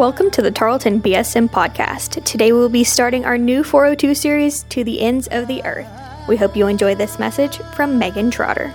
Welcome to the Tarleton BSM podcast. Today we will be starting our new 402 series, To the Ends of the Earth. We hope you enjoy this message from Megan Trotter.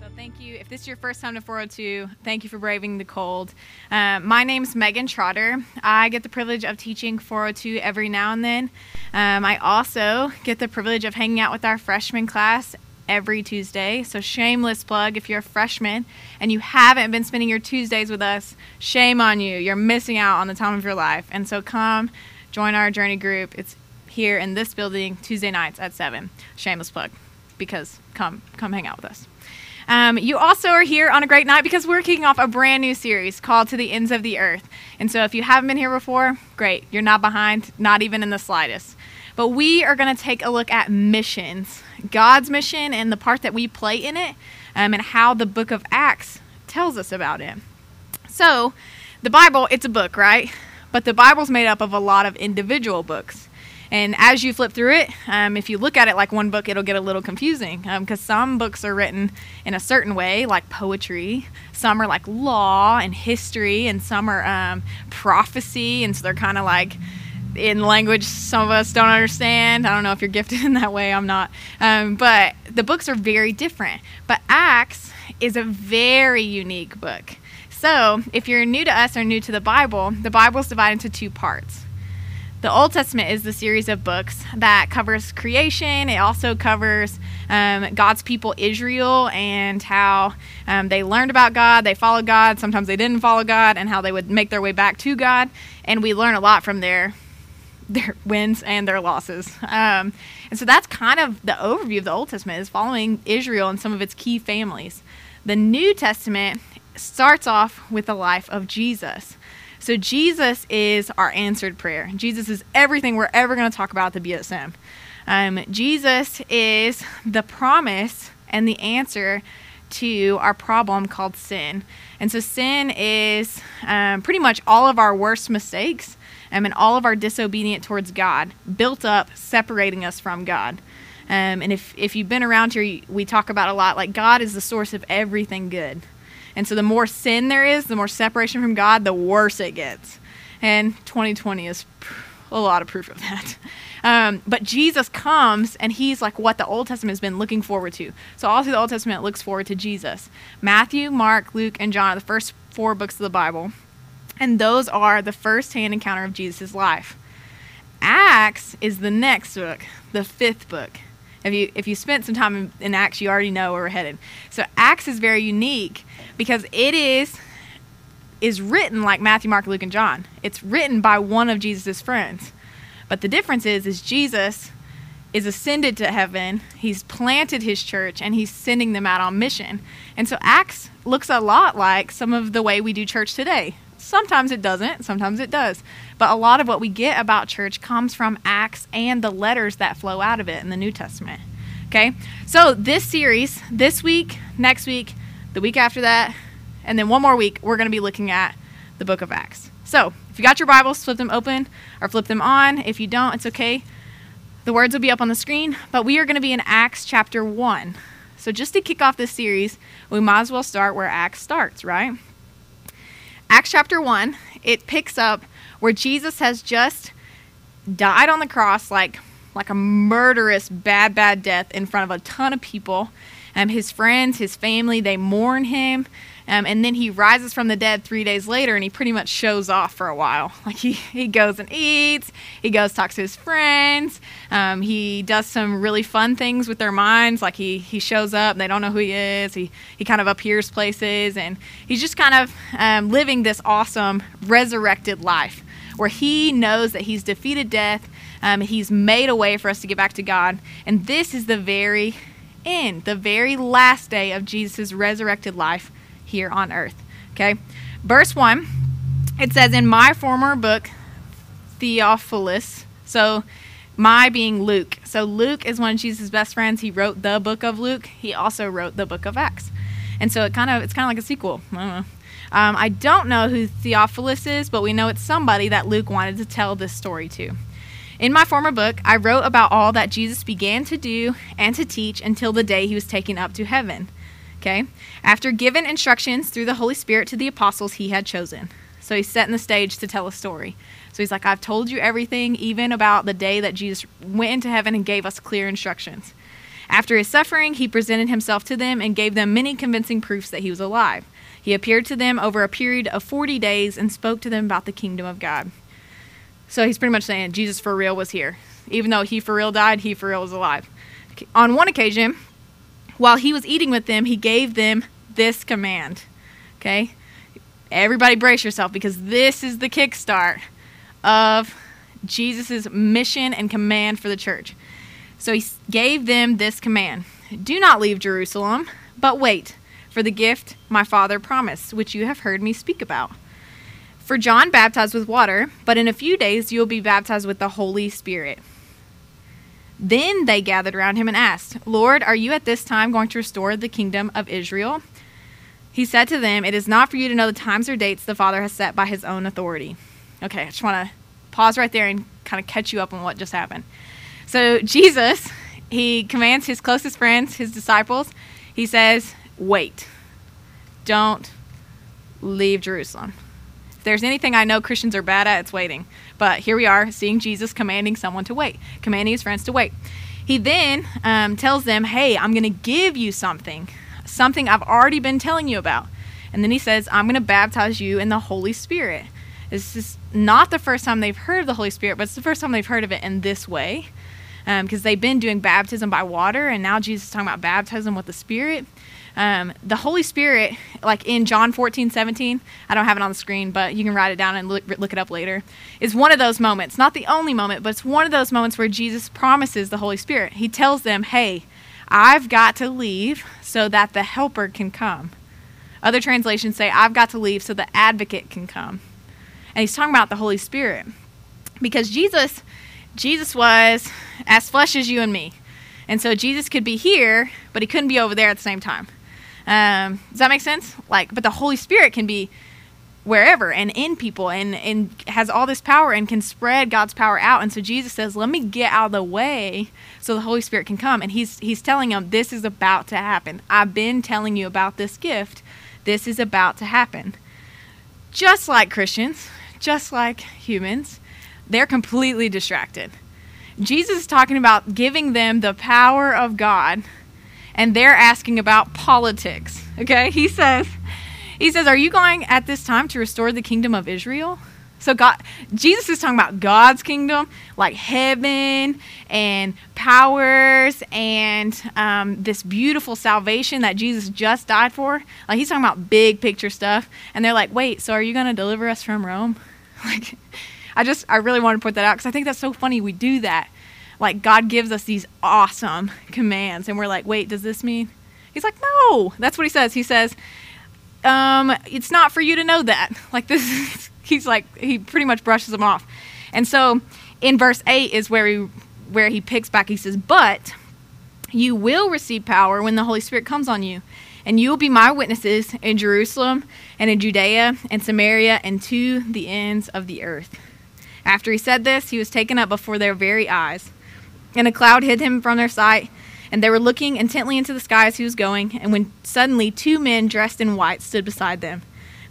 So thank you. If this is your first time to 402, thank you for braving the cold. Uh, my name's Megan Trotter. I get the privilege of teaching 402 every now and then. Um, I also get the privilege of hanging out with our freshman class every Tuesday. So, shameless plug if you're a freshman and you haven't been spending your Tuesdays with us, shame on you. You're missing out on the time of your life. And so, come join our journey group. It's here in this building Tuesday nights at 7. Shameless plug because come come hang out with us. Um, you also are here on a great night because we're kicking off a brand new series called To the Ends of the Earth. And so if you haven't been here before, great. You're not behind, not even in the slightest. But we are going to take a look at missions, God's mission and the part that we play in it, um, and how the book of Acts tells us about it. So, the Bible, it's a book, right? But the Bible's made up of a lot of individual books. And as you flip through it, um, if you look at it like one book, it'll get a little confusing because um, some books are written in a certain way, like poetry. Some are like law and history, and some are um, prophecy, and so they're kind of like in language some of us don't understand. I don't know if you're gifted in that way. I'm not. Um, but the books are very different. But Acts is a very unique book. So if you're new to us or new to the Bible, the Bible is divided into two parts. The Old Testament is the series of books that covers creation. It also covers um, God's people, Israel, and how um, they learned about God, they followed God, sometimes they didn't follow God, and how they would make their way back to God. And we learn a lot from their their wins and their losses. Um, and so that's kind of the overview of the Old Testament is following Israel and some of its key families. The New Testament starts off with the life of Jesus. So Jesus is our answered prayer. Jesus is everything we're ever going to talk about at the BSM. Um, Jesus is the promise and the answer to our problem called sin. And so sin is um, pretty much all of our worst mistakes um, and all of our disobedience towards God built up, separating us from God. Um, and if, if you've been around here, we talk about a lot like God is the source of everything good. And so the more sin there is, the more separation from God, the worse it gets. And 2020 is a lot of proof of that. Um, but Jesus comes and he's like what the Old Testament has been looking forward to. So all through the Old Testament looks forward to Jesus. Matthew, Mark, Luke, and John are the first four books of the Bible. And those are the first hand encounter of Jesus' life. Acts is the next book, the fifth book. If you if you spent some time in, in Acts, you already know where we're headed. So Acts is very unique because it is is written like Matthew, Mark, Luke, and John. It's written by one of Jesus' friends. But the difference is is Jesus is ascended to heaven. He's planted his church and he's sending them out on mission. And so Acts looks a lot like some of the way we do church today. Sometimes it doesn't, sometimes it does. But a lot of what we get about church comes from Acts and the letters that flow out of it in the New Testament. Okay? So, this series, this week, next week, the week after that, and then one more week, we're going to be looking at the book of Acts. So, if you got your Bibles, flip them open or flip them on. If you don't, it's okay. The words will be up on the screen, but we are going to be in Acts chapter 1. So, just to kick off this series, we might as well start where Acts starts, right? Acts chapter 1, it picks up where Jesus has just died on the cross like like a murderous bad bad death in front of a ton of people. Um, his friends, his family, they mourn him. Um, and then he rises from the dead three days later and he pretty much shows off for a while. Like he, he goes and eats, he goes talks to his friends, um, he does some really fun things with their minds. Like he, he shows up, they don't know who he is, he, he kind of appears places, and he's just kind of um, living this awesome resurrected life where he knows that he's defeated death, um, he's made a way for us to get back to God, and this is the very end, the very last day of Jesus' resurrected life here on earth. Okay? Verse 1, it says, In my former book, Theophilus, so my being Luke. So Luke is one of Jesus' best friends. He wrote the book of Luke. He also wrote the book of Acts. And so it kind of it's kind of like a sequel. I don't know. Um, I don't know who Theophilus is, but we know it's somebody that Luke wanted to tell this story to. In my former book, I wrote about all that Jesus began to do and to teach until the day he was taken up to heaven. Okay? After giving instructions through the Holy Spirit to the apostles he had chosen. So he's setting the stage to tell a story. So he's like, I've told you everything, even about the day that Jesus went into heaven and gave us clear instructions. After his suffering, he presented himself to them and gave them many convincing proofs that he was alive. He appeared to them over a period of 40 days and spoke to them about the kingdom of God. So he's pretty much saying Jesus for real was here. Even though he for real died, he for real was alive. On one occasion, while he was eating with them, he gave them this command. Okay? Everybody brace yourself because this is the kickstart of Jesus' mission and command for the church. So he gave them this command Do not leave Jerusalem, but wait for the gift my Father promised, which you have heard me speak about. For John baptized with water, but in a few days you will be baptized with the Holy Spirit. Then they gathered around him and asked, Lord, are you at this time going to restore the kingdom of Israel? He said to them, It is not for you to know the times or dates the Father has set by his own authority. Okay, I just want to pause right there and kind of catch you up on what just happened. So, Jesus, he commands his closest friends, his disciples, he says, Wait, don't leave Jerusalem. If there's anything I know Christians are bad at, it's waiting. But here we are, seeing Jesus commanding someone to wait, commanding his friends to wait. He then um, tells them, Hey, I'm going to give you something, something I've already been telling you about. And then he says, I'm going to baptize you in the Holy Spirit. This is not the first time they've heard of the Holy Spirit, but it's the first time they've heard of it in this way. Because um, they've been doing baptism by water, and now Jesus is talking about baptism with the Spirit. Um, the Holy Spirit, like in John 14, 17, I don't have it on the screen, but you can write it down and look, look it up later, is one of those moments. Not the only moment, but it's one of those moments where Jesus promises the Holy Spirit. He tells them, hey, I've got to leave so that the helper can come. Other translations say, I've got to leave so the advocate can come. And he's talking about the Holy Spirit. Because Jesus, Jesus was as flesh as you and me. And so Jesus could be here, but he couldn't be over there at the same time. Um, does that make sense? Like, but the Holy Spirit can be wherever and in people and, and has all this power and can spread God's power out. And so Jesus says, Let me get out of the way so the Holy Spirit can come. And he's he's telling them this is about to happen. I've been telling you about this gift. This is about to happen. Just like Christians, just like humans, they're completely distracted. Jesus is talking about giving them the power of God and they're asking about politics. Okay? He says, he says, Are you going at this time to restore the kingdom of Israel? So God Jesus is talking about God's kingdom, like heaven and powers and um, this beautiful salvation that Jesus just died for. Like he's talking about big picture stuff. And they're like, wait, so are you gonna deliver us from Rome? Like I just I really want to put that out because I think that's so funny we do that like God gives us these awesome commands, and we're like, wait, does this mean? He's like, no. That's what he says. He says, um, it's not for you to know that. Like this, is, he's like he pretty much brushes them off, and so in verse eight is where he where he picks back. He says, but you will receive power when the Holy Spirit comes on you. And you will be my witnesses in Jerusalem and in Judea and Samaria and to the ends of the earth. After he said this, he was taken up before their very eyes and a cloud hid him from their sight. And they were looking intently into the sky as he was going. And when suddenly two men dressed in white stood beside them.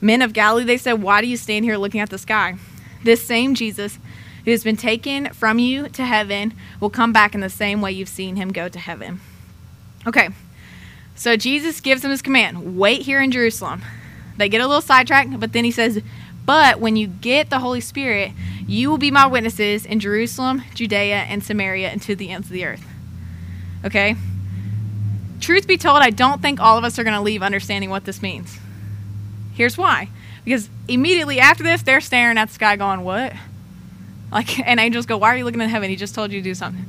Men of Galilee, they said, Why do you stand here looking at the sky? This same Jesus who has been taken from you to heaven will come back in the same way you've seen him go to heaven. Okay, so Jesus gives them his command wait here in Jerusalem. They get a little sidetracked, but then he says, But when you get the Holy Spirit, you will be my witnesses in Jerusalem, Judea, and Samaria, and to the ends of the earth. Okay? Truth be told, I don't think all of us are going to leave understanding what this means. Here's why. Because immediately after this, they're staring at the sky going, What? Like, and angels go, Why are you looking at heaven? He just told you to do something.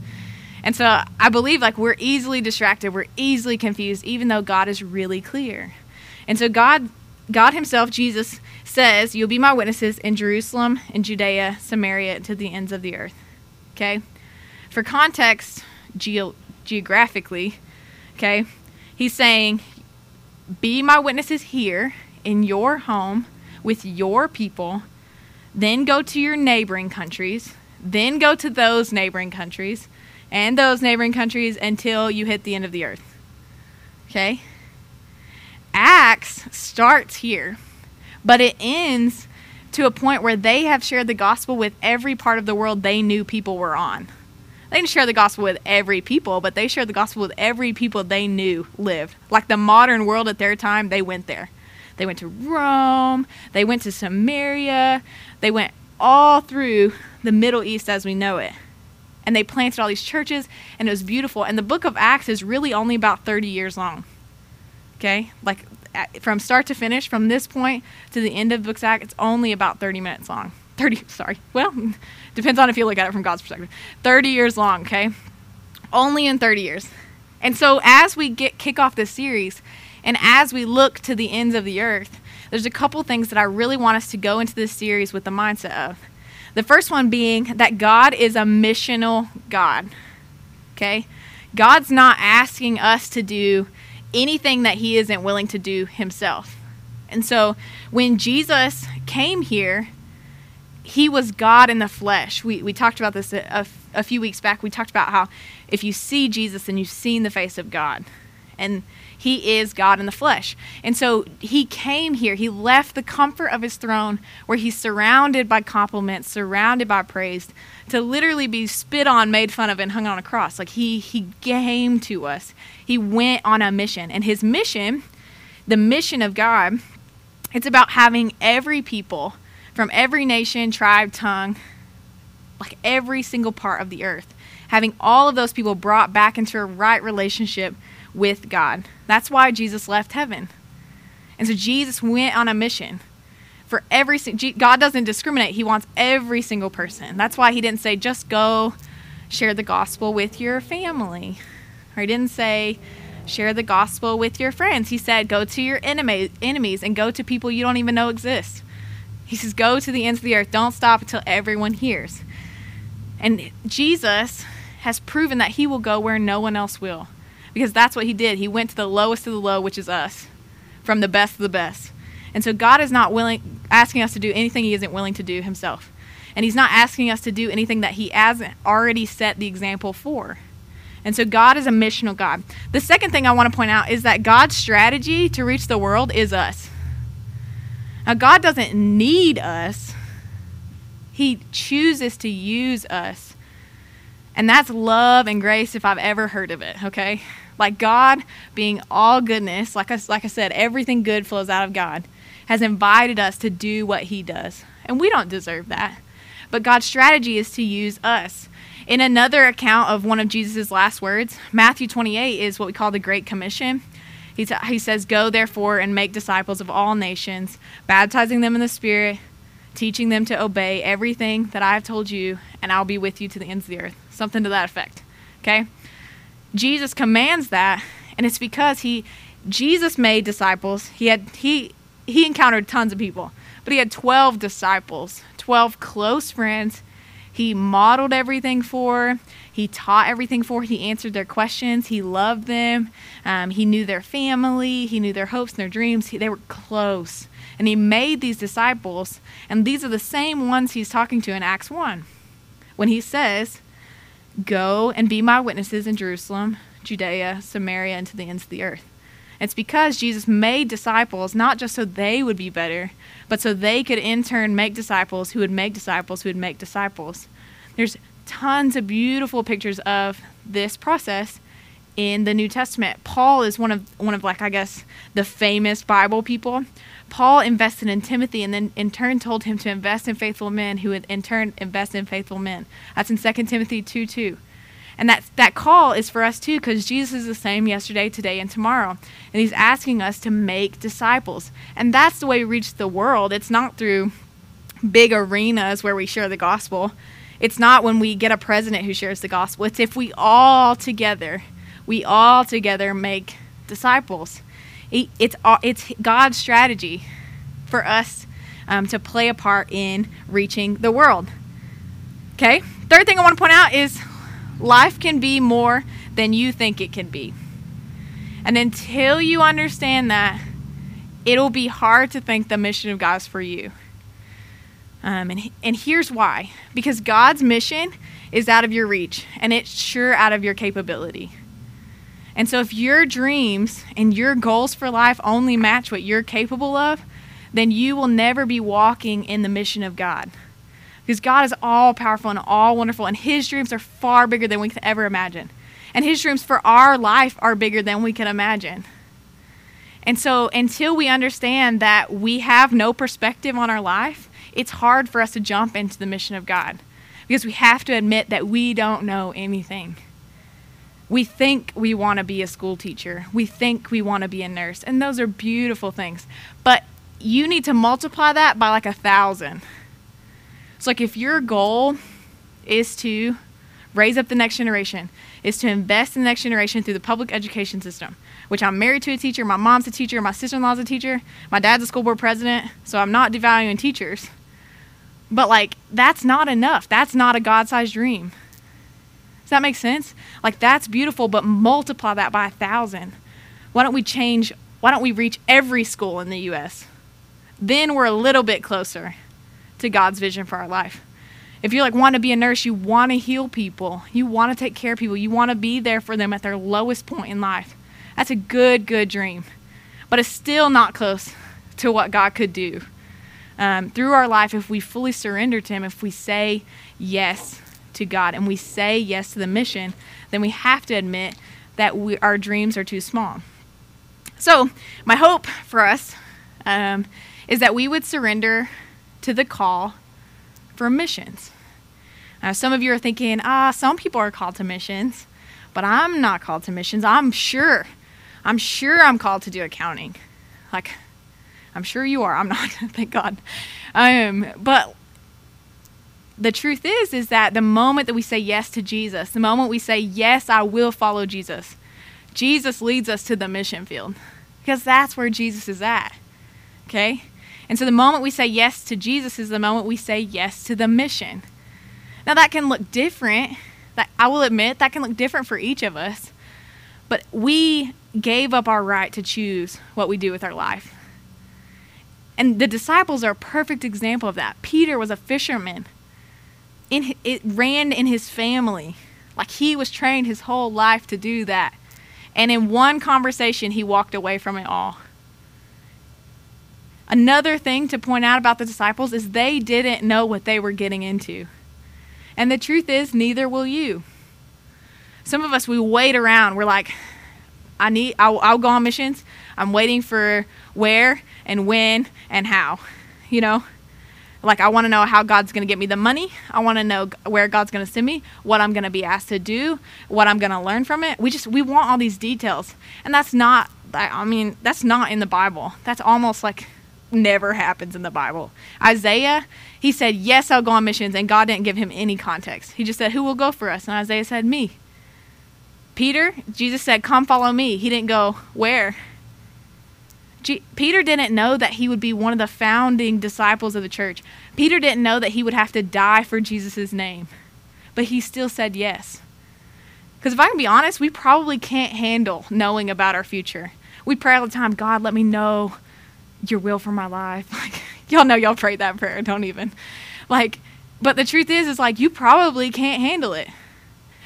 And so I believe like we're easily distracted, we're easily confused, even though God is really clear. And so God God Himself, Jesus, says, You'll be my witnesses in Jerusalem, in Judea, Samaria, and to the ends of the earth. Okay? For context, ge- geographically, okay, he's saying, Be my witnesses here in your home with your people, then go to your neighboring countries, then go to those neighboring countries, and those neighboring countries until you hit the end of the earth. Okay? Acts starts here, but it ends to a point where they have shared the gospel with every part of the world they knew people were on. They didn't share the gospel with every people, but they shared the gospel with every people they knew lived. Like the modern world at their time, they went there. They went to Rome, they went to Samaria, they went all through the Middle East as we know it. And they planted all these churches, and it was beautiful. And the book of Acts is really only about 30 years long. Okay? Like from start to finish, from this point to the end of Books Act, it's only about 30 minutes long. 30, sorry. Well, depends on if you look at it from God's perspective. 30 years long, okay? Only in 30 years. And so as we get kick off this series and as we look to the ends of the earth, there's a couple things that I really want us to go into this series with the mindset of. The first one being that God is a missional God. Okay? God's not asking us to do anything that he isn't willing to do himself. And so when Jesus came here, he was God in the flesh. We, we talked about this a, a, few weeks back. We talked about how if you see Jesus and you've seen the face of God. And he is God in the flesh. And so he came here. He left the comfort of his throne where he's surrounded by compliments, surrounded by praise, to literally be spit on, made fun of, and hung on a cross. Like he he came to us. He went on a mission. And his mission, the mission of God, it's about having every people from every nation, tribe, tongue, like every single part of the earth, having all of those people brought back into a right relationship with God. That's why Jesus left heaven. And so Jesus went on a mission for every God doesn't discriminate. He wants every single person. That's why he didn't say just go share the gospel with your family. Or he didn't say share the gospel with your friends. He said go to your enemy, enemies and go to people you don't even know exist. He says go to the ends of the earth. Don't stop until everyone hears. And Jesus has proven that he will go where no one else will because that's what he did. He went to the lowest of the low, which is us, from the best of the best. And so God is not willing asking us to do anything he isn't willing to do himself. And he's not asking us to do anything that he hasn't already set the example for. And so God is a missional God. The second thing I want to point out is that God's strategy to reach the world is us. Now God doesn't need us. He chooses to use us. And that's love and grace if I've ever heard of it, okay? Like God being all goodness, like I, like I said, everything good flows out of God, has invited us to do what He does. And we don't deserve that. But God's strategy is to use us. In another account of one of Jesus' last words, Matthew 28 is what we call the Great Commission. He, t- he says, Go therefore and make disciples of all nations, baptizing them in the Spirit, teaching them to obey everything that I have told you, and I'll be with you to the ends of the earth. Something to that effect. Okay? Jesus commands that, and it's because he Jesus made disciples. He had he he encountered tons of people, but he had 12 disciples, 12 close friends. He modeled everything for. He taught everything for. He answered their questions. He loved them. Um, he knew their family. He knew their hopes and their dreams. He, they were close. And he made these disciples, and these are the same ones he's talking to in Acts 1 when he says, Go and be my witnesses in Jerusalem, Judea, Samaria, and to the ends of the earth. It's because Jesus made disciples not just so they would be better, but so they could in turn make disciples who would make disciples who would make disciples. There's tons of beautiful pictures of this process in the New Testament. Paul is one of one of like I guess the famous Bible people. Paul invested in Timothy and then in turn told him to invest in faithful men who would in turn invest in faithful men. That's in 2 Timothy 2 2. And that, that call is for us too because Jesus is the same yesterday, today, and tomorrow. And he's asking us to make disciples. And that's the way we reach the world. It's not through big arenas where we share the gospel. It's not when we get a president who shares the gospel. It's if we all together, we all together make disciples it's it's God's strategy for us um, to play a part in reaching the world. Okay. Third thing I want to point out is life can be more than you think it can be, and until you understand that, it'll be hard to think the mission of God is for you. Um, and and here's why: because God's mission is out of your reach, and it's sure out of your capability. And so if your dreams and your goals for life only match what you're capable of, then you will never be walking in the mission of God. Because God is all powerful and all wonderful, and His dreams are far bigger than we could ever imagine. And His dreams for our life are bigger than we can imagine. And so, until we understand that we have no perspective on our life, it's hard for us to jump into the mission of God because we have to admit that we don't know anything. We think we want to be a school teacher, we think we want to be a nurse, and those are beautiful things. But you need to multiply that by like a thousand. It's like if your goal is to raise up the next generation, is to invest in the next generation through the public education system, which I'm married to a teacher, my mom's a teacher, my sister in law's a teacher, my dad's a school board president, so I'm not devaluing teachers. But like, that's not enough. That's not a God sized dream. Does that make sense? Like, that's beautiful, but multiply that by a thousand. Why don't we change? Why don't we reach every school in the U.S.? Then we're a little bit closer to God's vision for our life. If you like want to be a nurse, you want to heal people, you want to take care of people, you want to be there for them at their lowest point in life. That's a good, good dream. But it's still not close to what God could do um, through our life if we fully surrender to Him, if we say yes to God and we say yes to the mission, then we have to admit that we, our dreams are too small. So, my hope for us um, is that we would surrender to the call for missions. Now, some of you are thinking, ah, some people are called to missions, but I'm not called to missions. I'm sure. I'm sure I'm called to do accounting. Like, I'm sure you are. I'm not, thank God. Um, but the truth is, is that the moment that we say yes to Jesus, the moment we say, yes, I will follow Jesus, Jesus leads us to the mission field because that's where Jesus is at. Okay? And so the moment we say yes to Jesus is the moment we say yes to the mission. Now that can look different. That I will admit that can look different for each of us. But we gave up our right to choose what we do with our life. And the disciples are a perfect example of that. Peter was a fisherman. In, it ran in his family. Like he was trained his whole life to do that. And in one conversation, he walked away from it all. Another thing to point out about the disciples is they didn't know what they were getting into. And the truth is, neither will you. Some of us, we wait around. We're like, I need, I'll, I'll go on missions. I'm waiting for where and when and how. You know, like I want to know how God's going to get me the money. I want to know where God's going to send me, what I'm going to be asked to do, what I'm going to learn from it. We just we want all these details. And that's not I mean, that's not in the Bible. That's almost like never happens in the Bible. Isaiah, he said, Yes, I'll go on missions, and God didn't give him any context. He just said, Who will go for us? And Isaiah said, Me. Peter, Jesus said, Come follow me. He didn't go, Where? G- Peter didn't know that he would be one of the founding disciples of the church. Peter didn't know that he would have to die for Jesus' name, but he still said yes. Because if I can be honest, we probably can't handle knowing about our future. We pray all the time, God, let me know your will for my life. Like y'all know y'all prayed that prayer. Don't even. Like, but the truth is, is like you probably can't handle it.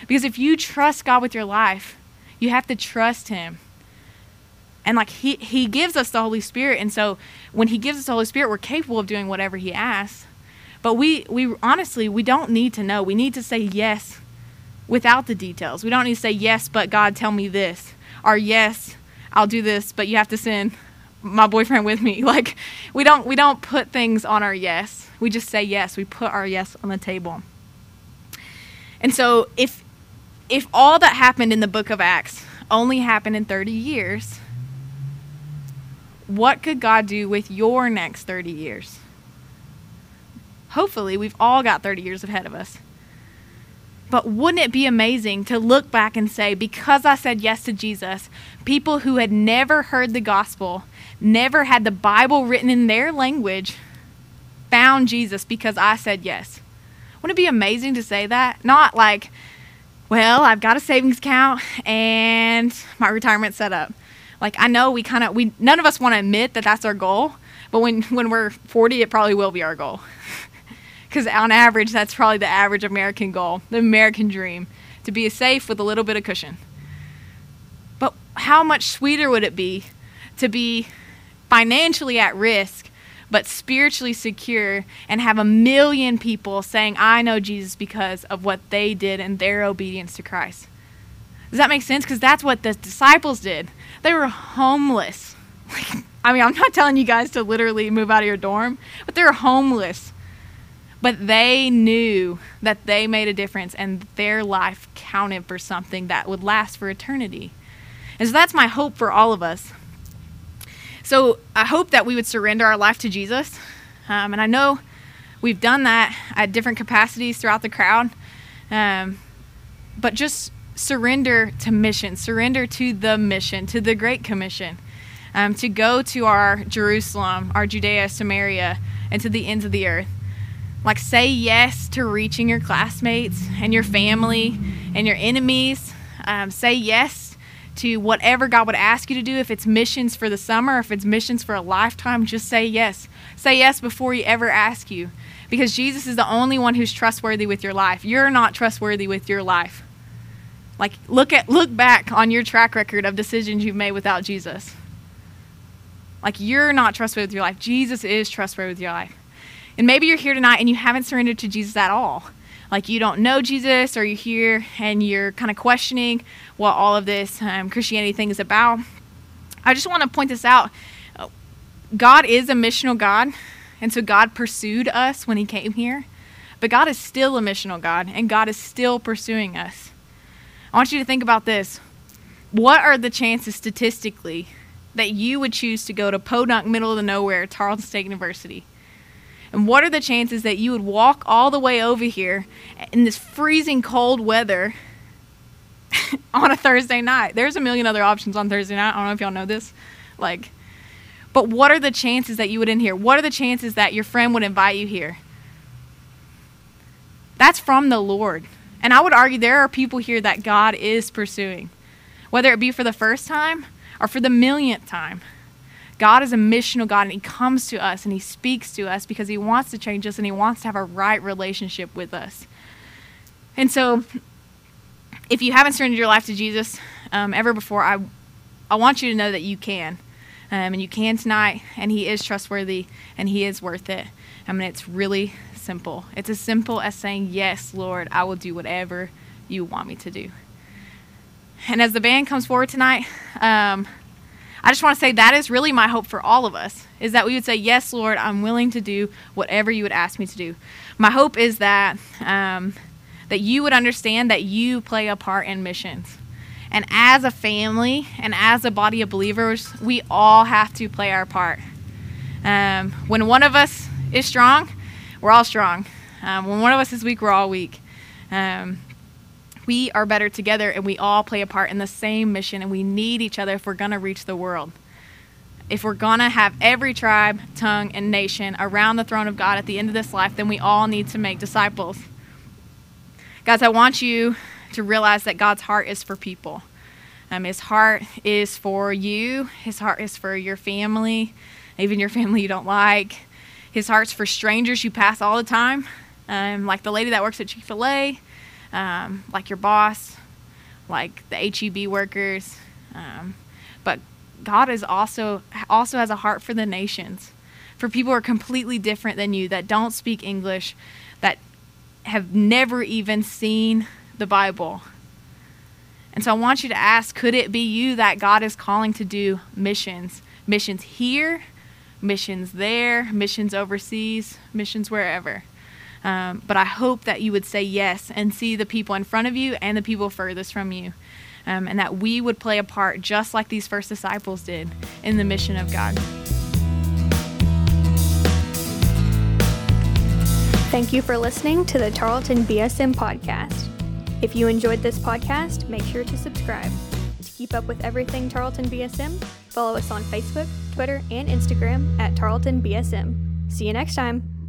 Because if you trust God with your life, you have to trust Him. And like He He gives us the Holy Spirit, and so when He gives us the Holy Spirit, we're capable of doing whatever He asks. But we we honestly we don't need to know. We need to say yes without the details. We don't need to say yes, but God tell me this, or yes, I'll do this, but you have to send my boyfriend with me. Like we don't we don't put things on our yes. We just say yes. We put our yes on the table. And so if if all that happened in the book of Acts only happened in 30 years, what could God do with your next 30 years? Hopefully, we've all got 30 years ahead of us. But wouldn't it be amazing to look back and say, because I said yes to Jesus, people who had never heard the gospel never had the Bible written in their language found Jesus because I said yes. Wouldn't it be amazing to say that? Not like, well, I've got a savings account and my retirement set up. Like I know we kind of we none of us want to admit that that's our goal, but when when we're 40 it probably will be our goal. Cuz on average that's probably the average American goal, the American dream, to be safe with a little bit of cushion. But how much sweeter would it be to be financially at risk but spiritually secure and have a million people saying, I know Jesus because of what they did and their obedience to Christ. Does that make sense? Because that's what the disciples did. They were homeless. I mean, I'm not telling you guys to literally move out of your dorm, but they were homeless. But they knew that they made a difference and their life counted for something that would last for eternity. And so that's my hope for all of us so I hope that we would surrender our life to Jesus. Um, and I know we've done that at different capacities throughout the crowd. Um, but just surrender to mission, surrender to the mission, to the Great Commission, um, to go to our Jerusalem, our Judea, Samaria, and to the ends of the earth. Like, say yes to reaching your classmates and your family and your enemies. Um, say yes to whatever God would ask you to do. If it's missions for the summer, if it's missions for a lifetime, just say yes. Say yes before He ever ask you. Because Jesus is the only one who's trustworthy with your life. You're not trustworthy with your life. Like look at look back on your track record of decisions you've made without Jesus. Like you're not trustworthy with your life. Jesus is trustworthy with your life. And maybe you're here tonight and you haven't surrendered to Jesus at all like you don't know Jesus or you're here and you're kind of questioning what all of this um, Christianity thing is about, I just want to point this out. God is a missional God, and so God pursued us when He came here, but God is still a missional God, and God is still pursuing us. I want you to think about this. What are the chances statistically that you would choose to go to Podunk, middle of the nowhere, Tarleton State University? And what are the chances that you would walk all the way over here in this freezing cold weather on a Thursday night? There's a million other options on Thursday night. I don't know if y'all know this. Like, but what are the chances that you would in here? What are the chances that your friend would invite you here? That's from the Lord. And I would argue there are people here that God is pursuing, whether it be for the first time or for the millionth time. God is a missional God and He comes to us and He speaks to us because He wants to change us and He wants to have a right relationship with us. And so, if you haven't surrendered your life to Jesus um, ever before, I, I want you to know that you can. Um, and you can tonight, and He is trustworthy and He is worth it. I mean, it's really simple. It's as simple as saying, Yes, Lord, I will do whatever you want me to do. And as the band comes forward tonight, um, I just want to say that is really my hope for all of us is that we would say, Yes, Lord, I'm willing to do whatever you would ask me to do. My hope is that, um, that you would understand that you play a part in missions. And as a family and as a body of believers, we all have to play our part. Um, when one of us is strong, we're all strong. Um, when one of us is weak, we're all weak. Um, we are better together and we all play a part in the same mission and we need each other if we're going to reach the world. If we're going to have every tribe, tongue, and nation around the throne of God at the end of this life, then we all need to make disciples. Guys, I want you to realize that God's heart is for people. Um, his heart is for you, His heart is for your family, even your family you don't like. His heart's for strangers you pass all the time, um, like the lady that works at Chick fil A um, like your boss, like the HEB workers. Um, but God is also also has a heart for the nations, for people who are completely different than you that don't speak English, that have never even seen the Bible. And so I want you to ask could it be you that God is calling to do missions? Missions here, missions there, missions overseas, missions wherever. Um, but I hope that you would say yes and see the people in front of you and the people furthest from you. Um, and that we would play a part just like these first disciples did in the mission of God. Thank you for listening to the Tarleton BSM podcast. If you enjoyed this podcast, make sure to subscribe. Keep up with everything Tarleton BSM, follow us on Facebook, Twitter, and Instagram at Tarleton BSM. See you next time.